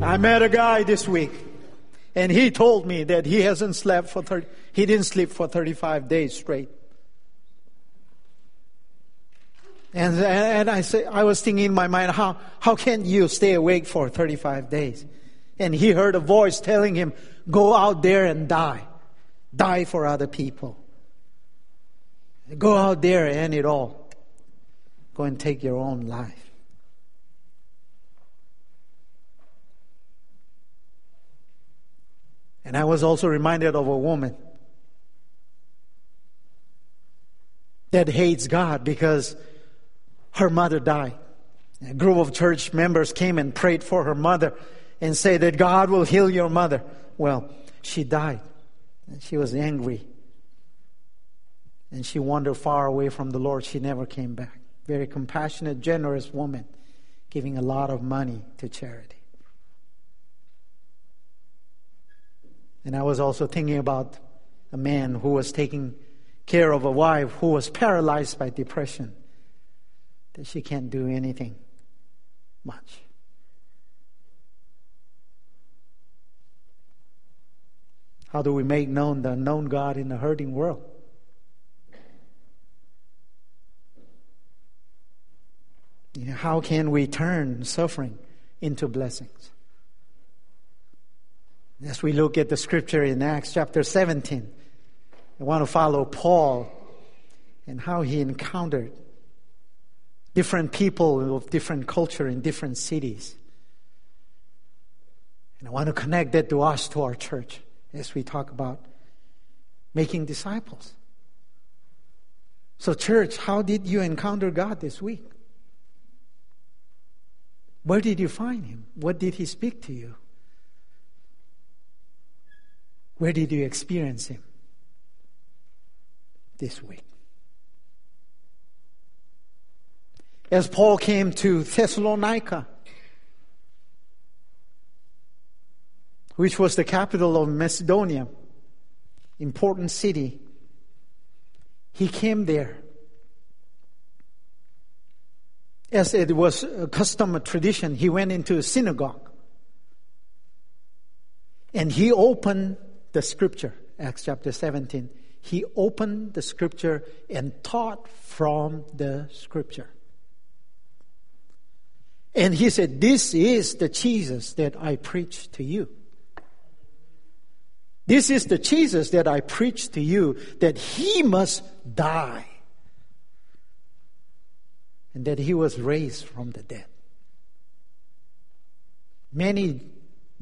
I met a guy this week, and he told me that he hasn't slept for 30, he didn't sleep for 35 days straight. And, and I say, I was thinking in my mind, how, how can you stay awake for 35 days? And he heard a voice telling him, go out there and die. Die for other people. Go out there and it all. Go and take your own life. And I was also reminded of a woman that hates God because her mother died. A group of church members came and prayed for her mother and said that God will heal your mother. Well, she died. And she was angry. And she wandered far away from the Lord. She never came back. Very compassionate, generous woman, giving a lot of money to charity. And I was also thinking about a man who was taking care of a wife who was paralyzed by depression, that she can't do anything much. How do we make known the unknown God in a hurting world? You know, how can we turn suffering into blessings? As we look at the scripture in Acts chapter 17, I want to follow Paul and how he encountered different people of different culture in different cities. And I want to connect that to us, to our church, as we talk about making disciples. So, church, how did you encounter God this week? Where did you find Him? What did He speak to you? Where did you experience Him this week? As Paul came to Thessalonica, which was the capital of Macedonia, important city, he came there. As it was a custom, a tradition, he went into a synagogue. And he opened the scripture, Acts chapter 17. He opened the scripture and taught from the scripture. And he said, This is the Jesus that I preach to you. This is the Jesus that I preach to you, that he must die. And that he was raised from the dead. Many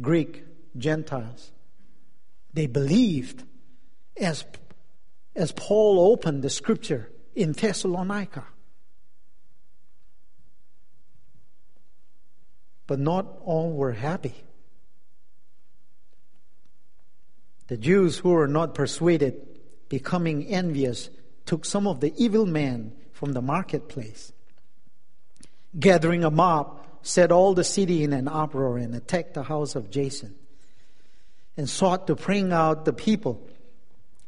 Greek Gentiles they believed as, as Paul opened the scripture in Thessalonica. But not all were happy. The Jews who were not persuaded, becoming envious, took some of the evil men from the marketplace. Gathering a mob, set all the city in an uproar and attacked the house of Jason and sought to bring out the people.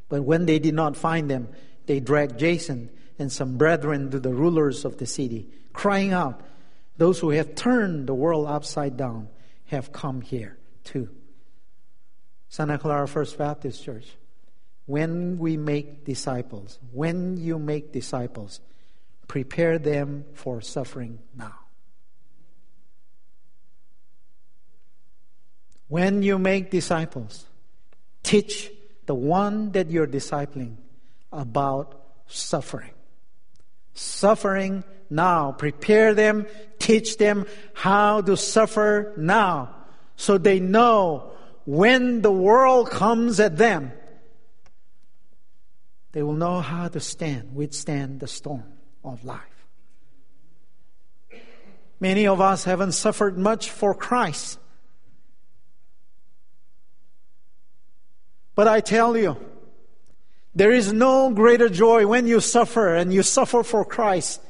But when they did not find them, they dragged Jason and some brethren to the rulers of the city, crying out, Those who have turned the world upside down have come here too. Santa Clara First Baptist Church, when we make disciples, when you make disciples, prepare them for suffering now. When you make disciples, teach the one that you're discipling about suffering. Suffering now. Prepare them, teach them how to suffer now so they know when the world comes at them, they will know how to stand, withstand the storm of life. Many of us haven't suffered much for Christ. But I tell you, there is no greater joy when you suffer and you suffer for Christ.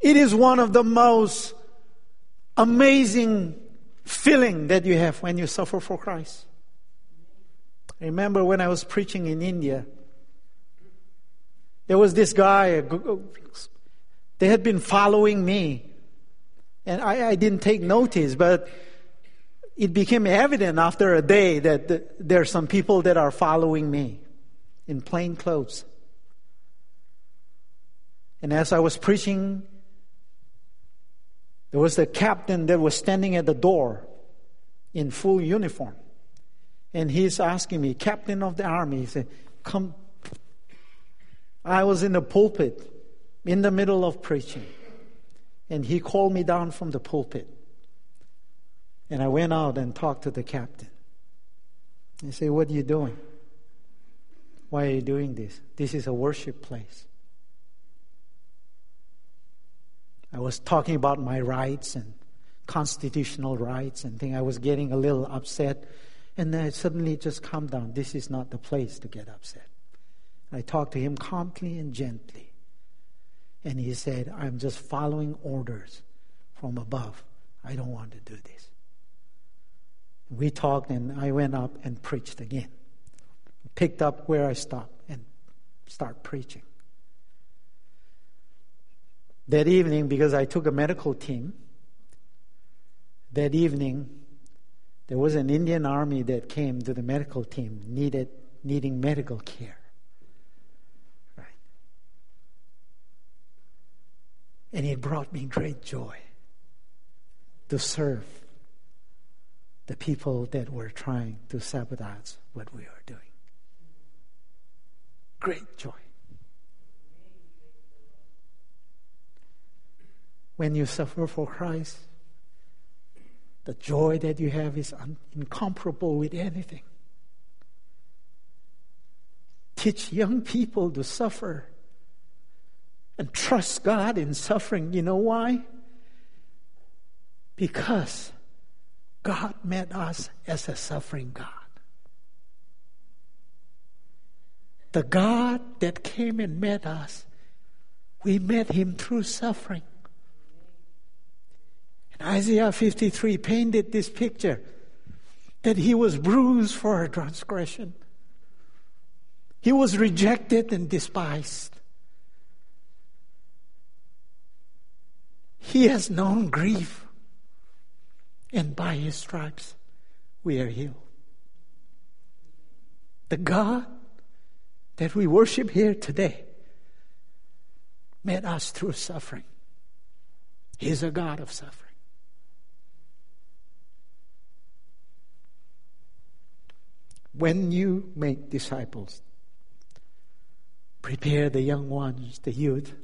It is one of the most amazing feeling that you have when you suffer for Christ. I remember when I was preaching in India, there was this guy, they had been following me. And I, I didn't take notice, but it became evident after a day that there are some people that are following me in plain clothes. And as I was preaching, there was the captain that was standing at the door in full uniform. And he's asking me, Captain of the army, he said, Come. I was in the pulpit in the middle of preaching. And he called me down from the pulpit. And I went out and talked to the captain. He said, What are you doing? Why are you doing this? This is a worship place. I was talking about my rights and constitutional rights and things. I was getting a little upset. And then I suddenly just calmed down. This is not the place to get upset. I talked to him calmly and gently. And he said, I'm just following orders from above. I don't want to do this. We talked, and I went up and preached again. Picked up where I stopped and start preaching. That evening, because I took a medical team, that evening, there was an Indian army that came to the medical team, needed, needing medical care. Right. And it brought me great joy to serve the people that were trying to sabotage what we are doing. Great joy. when you suffer for Christ, the joy that you have is un- incomparable with anything. Teach young people to suffer and trust God in suffering. You know why? Because God met us as a suffering God. The God that came and met us, we met him through suffering. And Isaiah 53 painted this picture that he was bruised for our transgression. He was rejected and despised. He has known grief, and by his stripes we are healed. The God that we worship here today met us through suffering. He's a God of suffering. when you make disciples, prepare the young ones, the youth,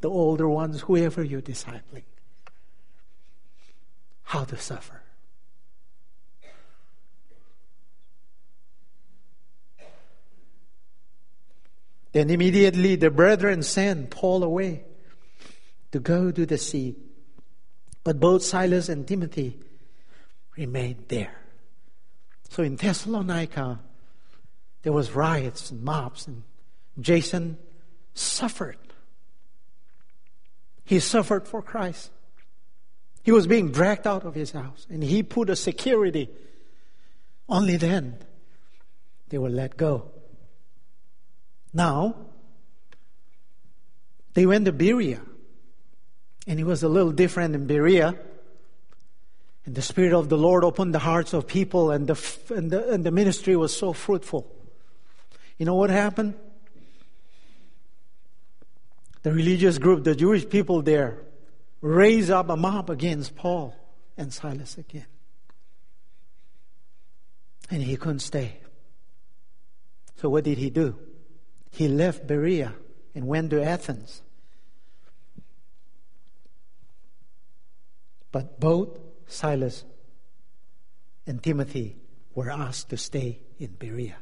the older ones, whoever you're discipling, how to suffer. Then immediately the brethren sent Paul away to go to the sea. But both Silas and Timothy remained there. So in Thessalonica, there was riots and mobs, and Jason suffered. He suffered for Christ. He was being dragged out of his house, and he put a security. Only then they were let go. Now, they went to Berea, and it was a little different in Berea and the Spirit of the Lord opened the hearts of people, and the, and the, and the ministry was so fruitful. You know what happened? The religious group, the Jewish people there, raised up a mob against Paul and Silas again. And he couldn't stay. So what did he do? He left Berea and went to Athens. But both Silas, and Timothy were asked to stay in Berea.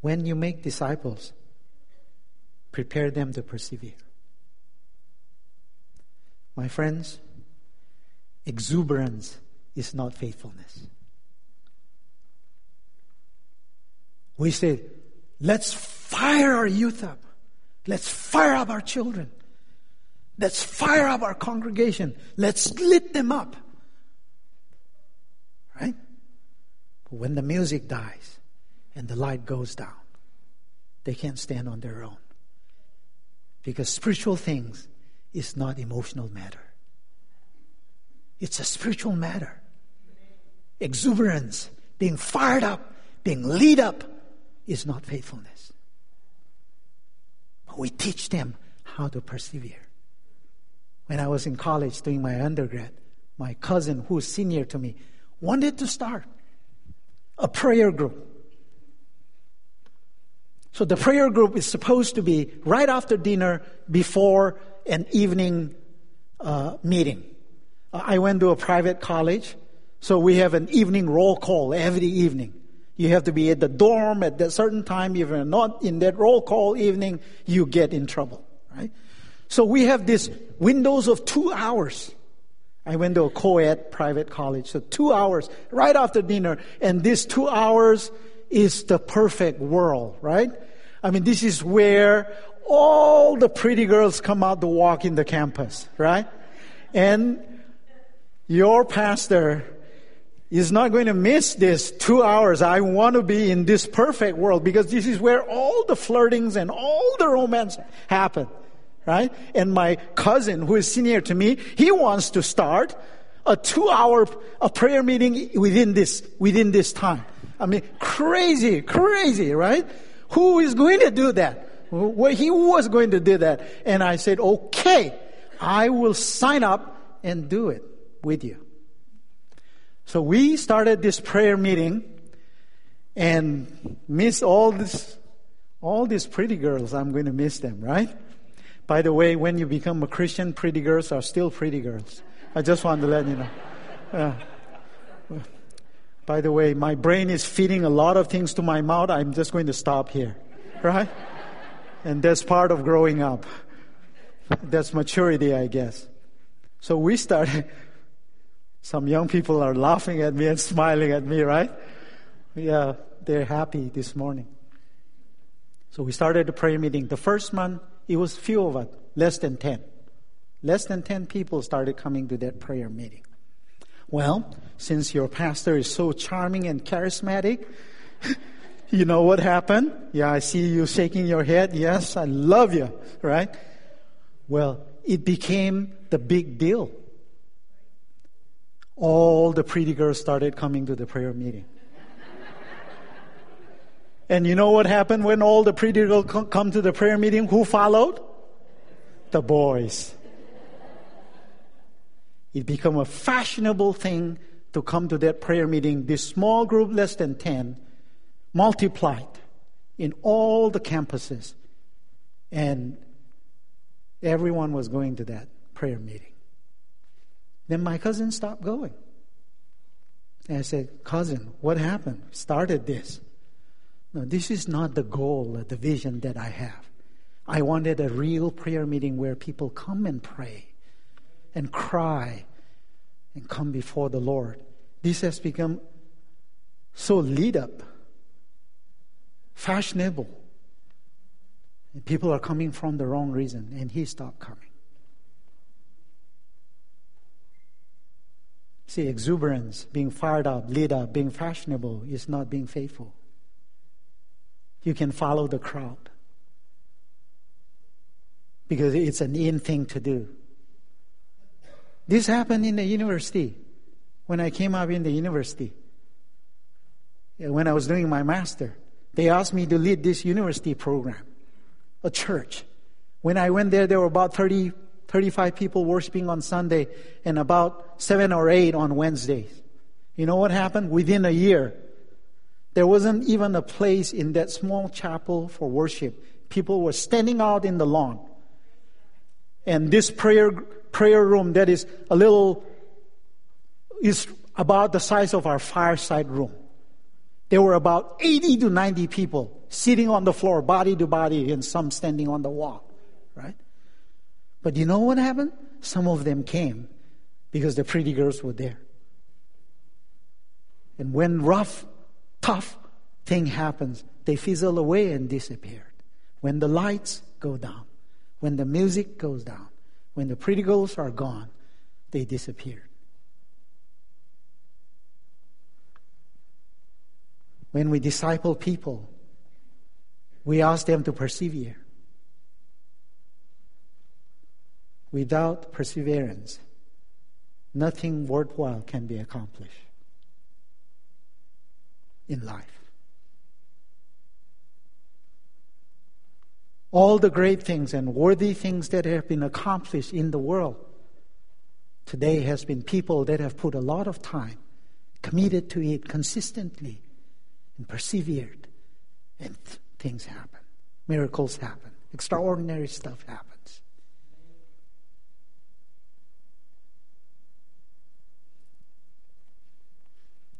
When you make disciples, prepare them to persevere. My friends, exuberance is not faithfulness. We say, let's fire our youth up. Let's fire up our children. Let's fire up our congregation. Let's lit them up. Right? But when the music dies and the light goes down, they can't stand on their own. Because spiritual things is not emotional matter. It's a spiritual matter. Exuberance, being fired up, being lit up is not faithfulness. But we teach them how to persevere. When I was in college doing my undergrad, my cousin, who's senior to me, wanted to start a prayer group. So the prayer group is supposed to be right after dinner before an evening uh, meeting. I went to a private college, so we have an evening roll call every evening. You have to be at the dorm at a certain time. If you're not in that roll call evening, you get in trouble, right? So we have this windows of two hours. I went to a co-ed private college, so two hours right after dinner, and this two hours is the perfect world, right? I mean, this is where all the pretty girls come out to walk in the campus, right? And your pastor is not going to miss this two hours. I want to be in this perfect world because this is where all the flirtings and all the romance happen, right? And my cousin, who is senior to me, he wants to start a two hour a prayer meeting within this, within this time. I mean, crazy, crazy, right? Who is going to do that? Well, he was going to do that. And I said, okay, I will sign up and do it with you. So we started this prayer meeting and miss all this, all these pretty girls. I'm going to miss them, right? By the way, when you become a Christian, pretty girls are still pretty girls. I just want to let you know. Uh, by the way, my brain is feeding a lot of things to my mouth. I'm just going to stop here. Right? And that's part of growing up. That's maturity, I guess. So we started. Some young people are laughing at me and smiling at me, right? Yeah, they're happy this morning. So we started the prayer meeting. The first month, it was few of us, less than 10. Less than 10 people started coming to that prayer meeting. Well, since your pastor is so charming and charismatic, you know what happened? Yeah, I see you shaking your head. Yes, I love you, right? Well, it became the big deal. All the pretty girls started coming to the prayer meeting. and you know what happened when all the pretty girls come to the prayer meeting? Who followed? The boys. It became a fashionable thing to come to that prayer meeting. This small group, less than 10, multiplied in all the campuses. And everyone was going to that prayer meeting. Then my cousin stopped going. And I said, Cousin, what happened? Started this. No, this is not the goal, the vision that I have. I wanted a real prayer meeting where people come and pray and cry and come before the Lord. This has become so lit up, fashionable. And people are coming from the wrong reason, and he stopped coming. See, exuberance, being fired up, lit up, being fashionable is not being faithful. You can follow the crowd because it's an in thing to do. This happened in the university when I came up in the university. When I was doing my master, they asked me to lead this university program, a church. When I went there, there were about 30, 35 people worshiping on Sunday and about seven or eight on Wednesdays. You know what happened? Within a year, there wasn't even a place in that small chapel for worship. People were standing out in the lawn. And this prayer prayer room that is a little, is about the size of our fireside room. There were about 80 to 90 people sitting on the floor, body to body, and some standing on the wall, right? But you know what happened? Some of them came because the pretty girls were there. And when rough, tough thing happens, they fizzle away and disappeared. When the lights go down, when the music goes down, when the pretty girls are gone, they disappeared. When we disciple people, we ask them to persevere. Without perseverance, nothing worthwhile can be accomplished in life. All the great things and worthy things that have been accomplished in the world today has been people that have put a lot of time, committed to it consistently, and persevered, and th- things happen. Miracles happen. Extraordinary stuff happens.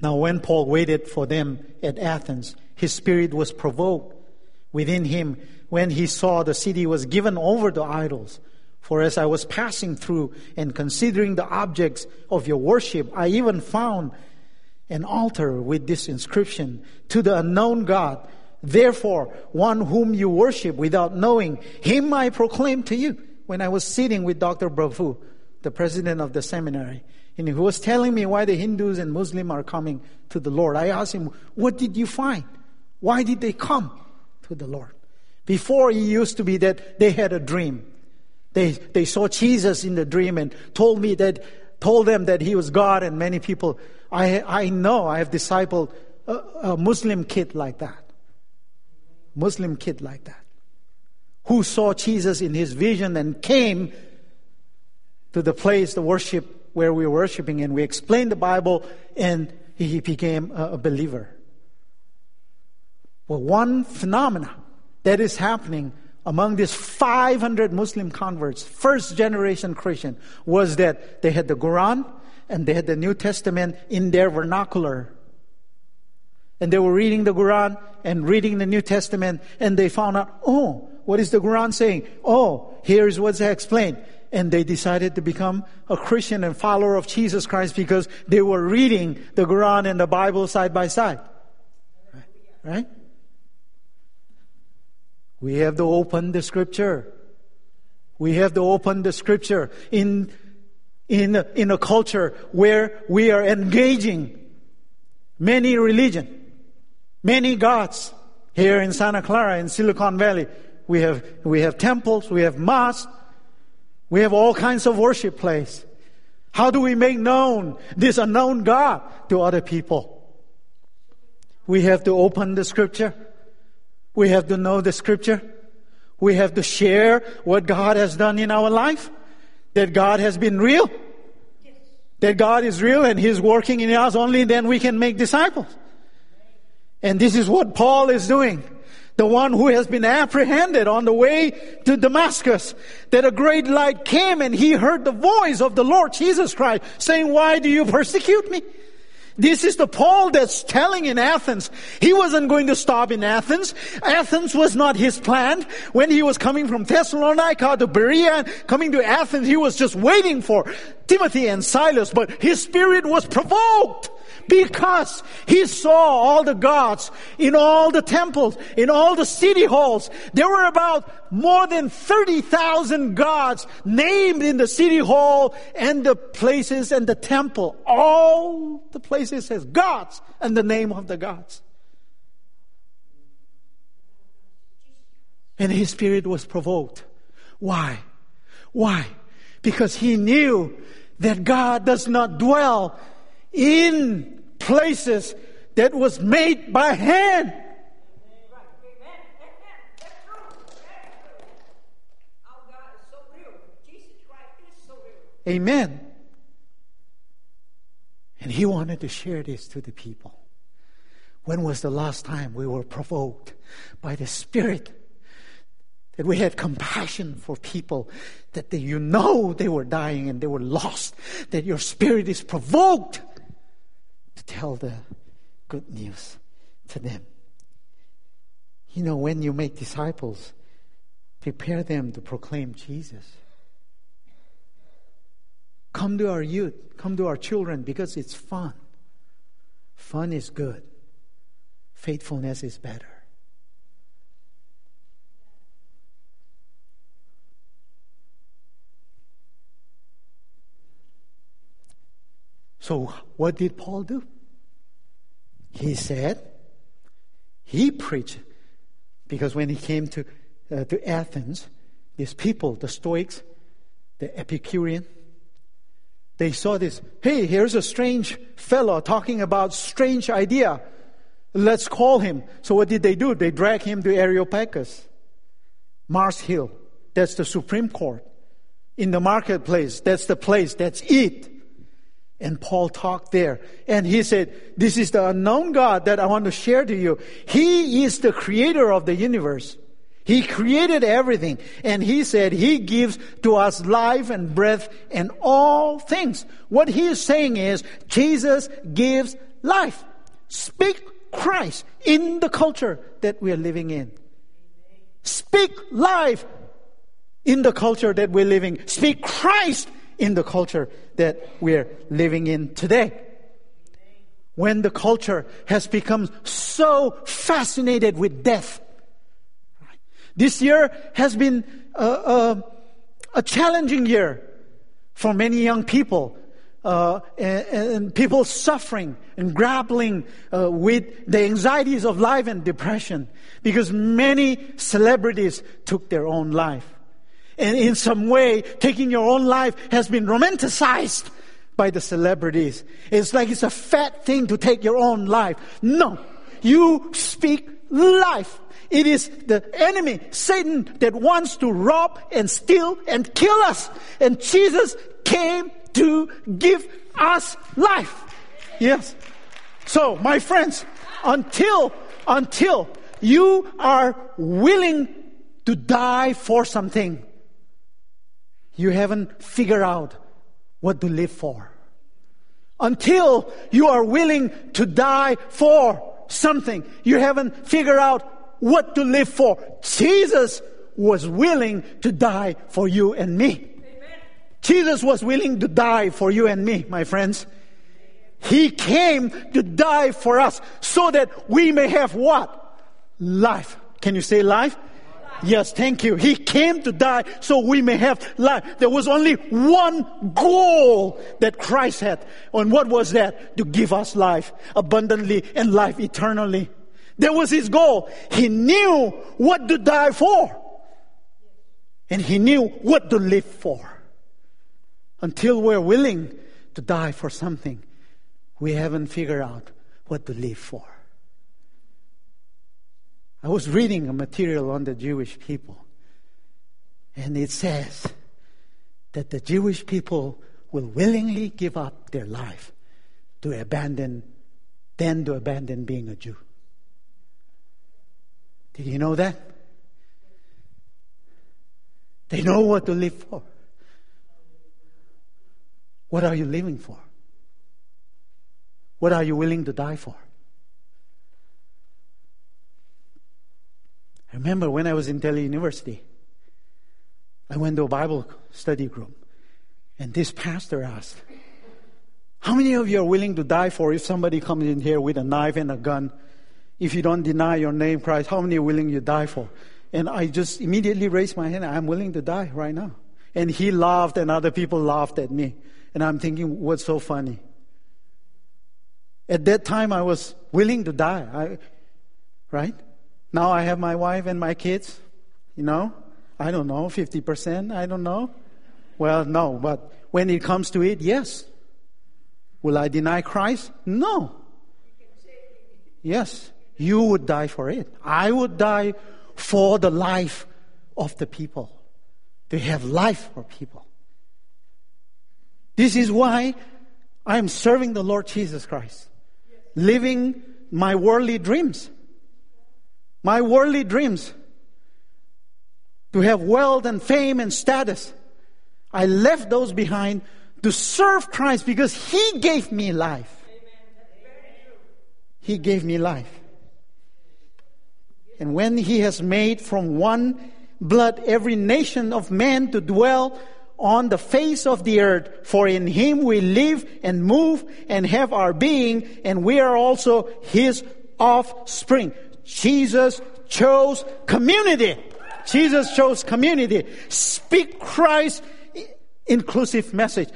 Now, when Paul waited for them at Athens, his spirit was provoked within him when he saw the city was given over to idols. For as I was passing through and considering the objects of your worship, I even found an altar with this inscription to the unknown God. Therefore, one whom you worship without knowing, him I proclaim to you. When I was sitting with Dr. Brafu, the president of the seminary, and he was telling me why the Hindus and Muslims are coming to the Lord. I asked him, What did you find? Why did they come to the Lord? Before, he used to be that they had a dream. They, they saw Jesus in the dream and told me that, told them that he was God, and many people, I, I know I have discipled a, a Muslim kid like that. Muslim kid like that. Who saw Jesus in his vision and came to the place, the worship where we were worshiping, and we explained the Bible, and he became a, believer. Well, one phenomena that is happening among these 500 Muslim converts, first generation Christian, was that they had the Quran and they had the New Testament in their vernacular. And they were reading the Quran and reading the New Testament, and they found out, oh, what is the Quran saying? Oh, here's what's explained and they decided to become a Christian and follower of Jesus Christ because they were reading the Quran and the Bible side by side. Right? We have to open the scripture. We have to open the scripture in, in, in a culture where we are engaging many religion, many gods. Here in Santa Clara, in Silicon Valley, we have, we have temples, we have mosques, we have all kinds of worship place. How do we make known this unknown God to other people? We have to open the scripture. We have to know the scripture. We have to share what God has done in our life. That God has been real. That God is real and He's working in us only then we can make disciples. And this is what Paul is doing the one who has been apprehended on the way to Damascus, that a great light came and he heard the voice of the Lord Jesus Christ saying, why do you persecute me? This is the Paul that's telling in Athens. He wasn't going to stop in Athens. Athens was not his plan. When he was coming from Thessalonica to Berea and coming to Athens, he was just waiting for Timothy and Silas, but his spirit was provoked because he saw all the gods in all the temples, in all the city halls. There were about more than 30,000 gods named in the city hall and the places and the temple. All the places has gods and the name of the gods. And his spirit was provoked. Why? Why? Because he knew that God does not dwell in places that was made by hand. Amen. And he wanted to share this to the people. When was the last time we were provoked by the Spirit? That we had compassion for people, that they, you know they were dying and they were lost, that your spirit is provoked tell the good news to them. You know, when you make disciples, prepare them to proclaim Jesus. Come to our youth, come to our children because it's fun. Fun is good, faithfulness is better. So, what did Paul do? He said, he preached, because when he came to, uh, to Athens, these people, the Stoics, the Epicurean, They saw this. Hey, here's a strange fellow talking about strange idea. Let's call him. So what did they do? They dragged him to Areopagus, Mars Hill. That's the Supreme Court. In the marketplace, that's the place, that's it. And Paul talked there. And he said, This is the unknown God that I want to share to you. He is the creator of the universe. He created everything. And he said he gives to us life and breath and all things. What he is saying is Jesus gives life. Speak Christ in the culture that we are living in. Speak life in the culture that we're living. Speak Christ in the culture that we're living in today. When the culture has become so fascinated with death. This year has been a, a, a challenging year for many young people. Uh, and, and, people suffering and grappling uh, with the anxieties of life and depression because many celebrities took their own life and in some way, taking your own life has been romanticized by the celebrities. It's like it's a fat thing to take your own life. No, you speak life. It is the enemy, Satan, that wants to rob and steal and kill us. And Jesus came to give us life. Yes. So, my friends, until, until you are willing to die for something, you haven't figured out what to live for. Until you are willing to die for something, you haven't figured out what to live for. Jesus was willing to die for you and me. Amen. Jesus was willing to die for you and me, my friends. He came to die for us so that we may have what? Life. Can you say life? Yes, thank you. He came to die so we may have life. There was only one goal that Christ had. And what was that? To give us life abundantly and life eternally. That was his goal. He knew what to die for. And he knew what to live for. Until we're willing to die for something, we haven't figured out what to live for. I was reading a material on the Jewish people, and it says that the Jewish people will willingly give up their life to abandon, than to abandon being a Jew. Did you know that? They know what to live for. What are you living for? What are you willing to die for? Remember when I was in Delhi University, I went to a Bible study group, and this pastor asked, How many of you are willing to die for if somebody comes in here with a knife and a gun? If you don't deny your name, Christ, how many are willing you die for? And I just immediately raised my hand. I'm willing to die right now. And he laughed, and other people laughed at me. And I'm thinking, what's so funny? At that time, I was willing to die. I, right? Now I have my wife and my kids, you know. I don't know, 50%, I don't know. Well, no, but when it comes to it, yes. Will I deny Christ? No. Yes, you would die for it. I would die for the life of the people. To have life for people. This is why I am serving the Lord Jesus Christ. Living my worldly dreams my worldly dreams to have wealth and fame and status. I left those behind to serve Christ because He gave me life. He gave me life. And when He has made from one blood every nation of men to dwell on the face of the earth, for in Him we live and move and have our being, and we are also His offspring. Jesus chose community. Jesus chose community. Speak Christ inclusive message.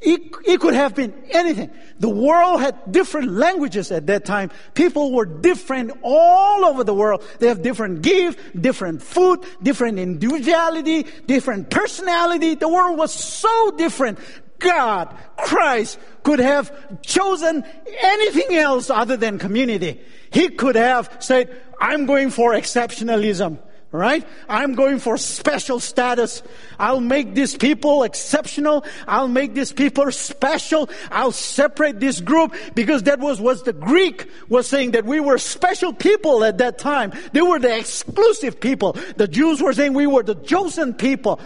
It, it, could have been anything. The world had different languages at that time. People were different all over the world. They have different gift, different food, different individuality, different personality. The world was so different. God, Christ, could have chosen anything else other than community. He could have said, I'm going for exceptionalism right? I'm going for special status. I'll make these people exceptional. I'll make these people special. I'll separate this group because that was what the Greek was saying that we were special people at that time. They were the exclusive people. The Jews were saying we were the chosen people.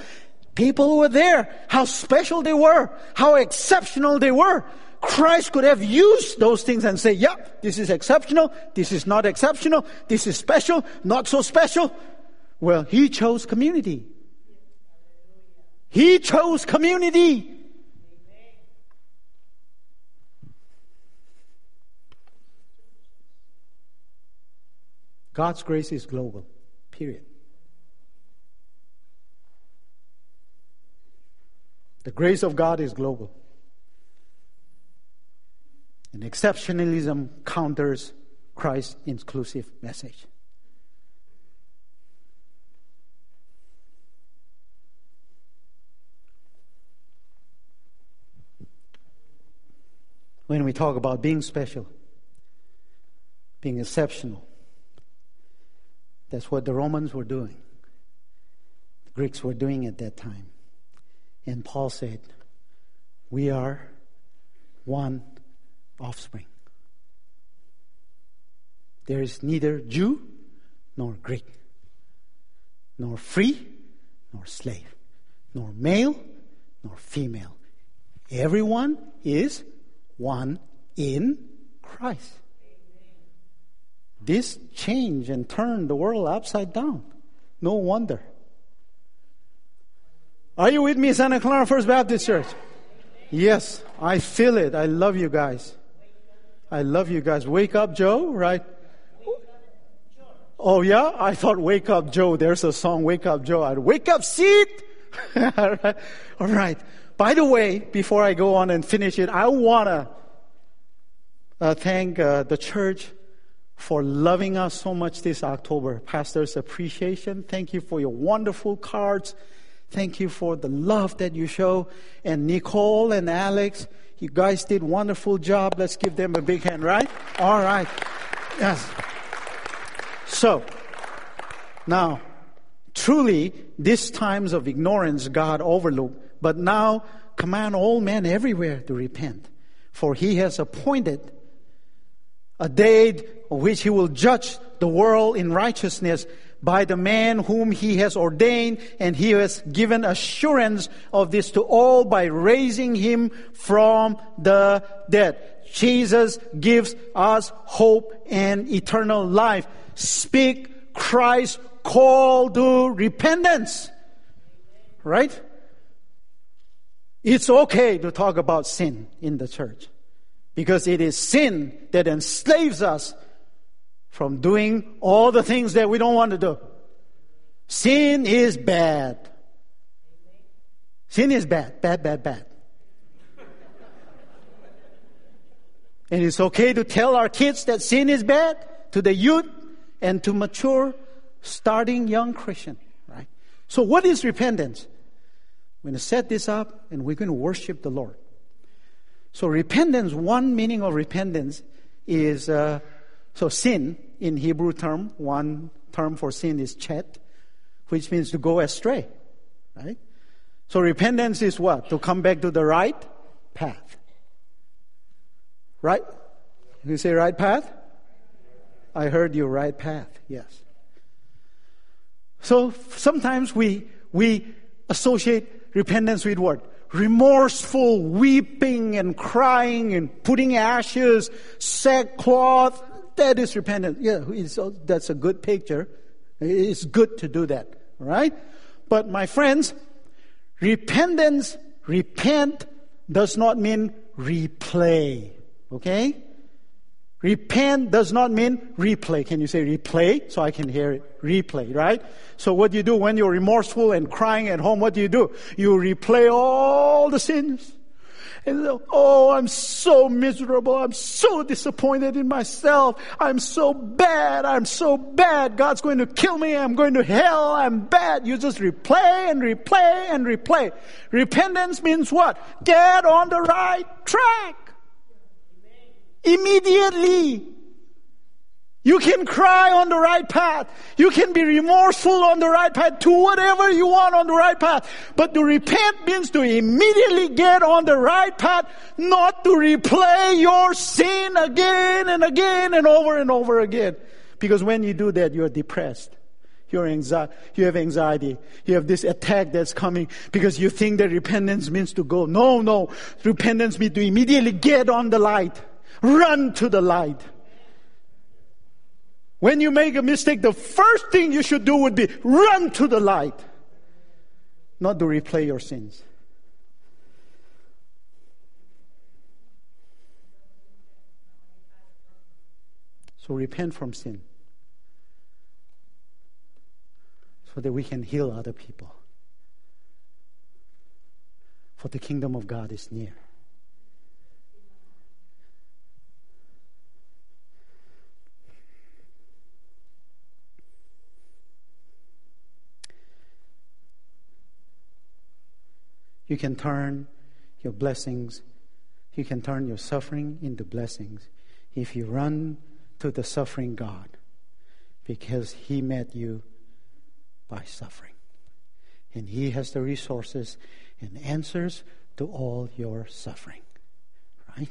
People who were there, how special they were, how exceptional they were. Christ could have used those things and say, yeah, this is exceptional, this is not exceptional, this is special, not so special. Well, he chose community. He chose community. God's grace is global, period. The grace of God is global. And exceptionalism counters Christ's inclusive message. when we talk about being special, being exceptional. That's what the Romans were doing. The Greeks were doing at that time. And Paul said, We are one offspring. There is neither Jew nor Greek, nor free nor slave, nor male nor female. Everyone is one in Christ. This changed and turned the world upside down. No wonder. Are you with me, Santa Clara First Baptist Church? Yes, I feel it. I love you guys. I love you guys. Wake up, Joe, right? Oh, yeah? I thought Wake Up Joe. There's a song, Wake Up Joe. I'd wake up, seat! All right. All right. By the way, before I go on and finish it, I want to uh, thank uh, the church for loving us so much this October. Pastor's appreciation. Thank you for your wonderful cards. Thank you for the love that you show. And Nicole and Alex, you guys did wonderful job. Let's give them a big hand, right? All right. Yes. So, now, truly, these times of ignorance God overlooked but now command all men everywhere to repent. For he has appointed a day on which he will judge the world in righteousness by the man whom he has ordained, and he has given assurance of this to all by raising him from the dead. Jesus gives us hope and eternal life. Speak Christ's call to repentance. Right? It's okay to talk about sin in the church because it is sin that enslaves us from doing all the things that we don't want to do. Sin is bad. Sin is bad, bad, bad, bad. and it's okay to tell our kids that sin is bad to the youth and to mature, starting young Christian, right? So what is repentance? We're going to set this up and we're going to worship the Lord. So, repentance, one meaning of repentance is uh, so sin in Hebrew term, one term for sin is chet, which means to go astray, right? So, repentance is what? To come back to the right path. Right? You say right path? I heard you, right path, yes. So sometimes we, we associate repentance with what? Remorseful weeping and crying and putting ashes, sackcloth. That is repentance. Yeah, oh, that's a good picture. It's good to do that, right? But my friends, repentance, repent does not mean replay. Okay? Repent does not mean replay. Can you say replay? So I can hear it. Replay, right? So what do you do when you're remorseful and crying at home? What do you do? You replay all the sins And oh, I'm so miserable. I'm so disappointed in myself. I'm so bad. I'm so bad. God's going to kill me. I'm going to hell. I'm bad. You just replay and replay and replay. Repentance means what? Get on the right track. Immediately. You can cry on the right path. You can be remorseful on the right path. Do whatever you want on the right path. But to repent means to immediately get on the right path, not to replay your sin again and again and over and over again. Because when you do that, you're depressed. You're anxiety, you have anxiety. You have this attack that's coming because you think that repentance means to go. No, no. Repentance means to immediately get on the light. Run to the light. When you make a mistake, the first thing you should do would be run to the light, not to replay your sins. So repent from sin so that we can heal other people. For the kingdom of God is near. You can turn your blessings, you can turn your suffering into blessings if you run to the suffering God because He met you by suffering. And He has the resources and answers to all your suffering. Right?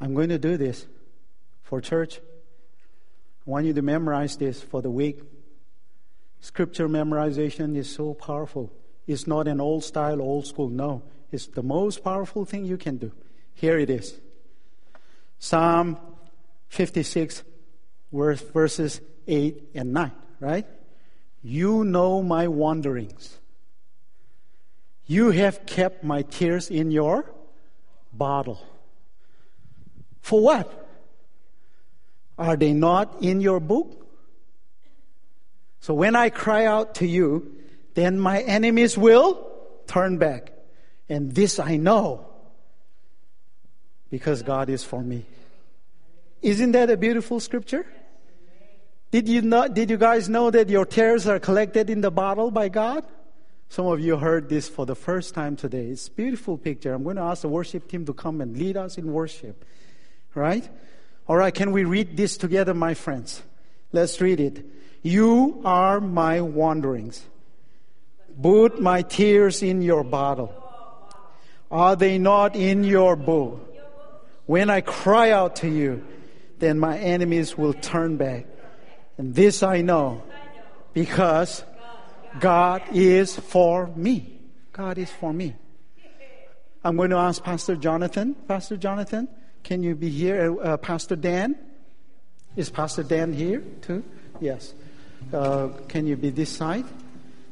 I'm going to do this for church. I want you to memorize this for the week. Scripture memorization is so powerful. It's not an old style, old school. No, it's the most powerful thing you can do. Here it is Psalm 56, verses 8 and 9, right? You know my wanderings. You have kept my tears in your bottle. For what? Are they not in your book? So when I cry out to you, then my enemies will turn back. And this I know because God is for me. Isn't that a beautiful scripture? Did you not, did you guys know that your tears are collected in the bottle by God? Some of you heard this for the first time today. It's a beautiful picture. I'm going to ask the worship team to come and lead us in worship. Right? All right, can we read this together, my friends? Let's read it. You are my wanderings. Put my tears in your bottle. Are they not in your book? When I cry out to you, then my enemies will turn back. And this I know because God is for me. God is for me. I'm going to ask Pastor Jonathan. Pastor Jonathan, can you be here? Uh Pastor Dan? Is Pastor Dan here too? Yes. Uh, can you be this side?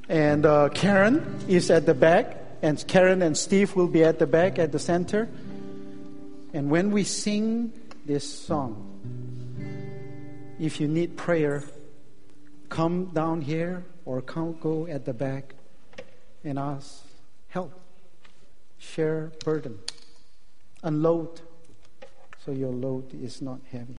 And uh, Karen is at the back, and Karen and Steve will be at the back at the center. And when we sing this song, if you need prayer, come down here or come go at the back and ask help. Share burden. Unload so your load is not heavy.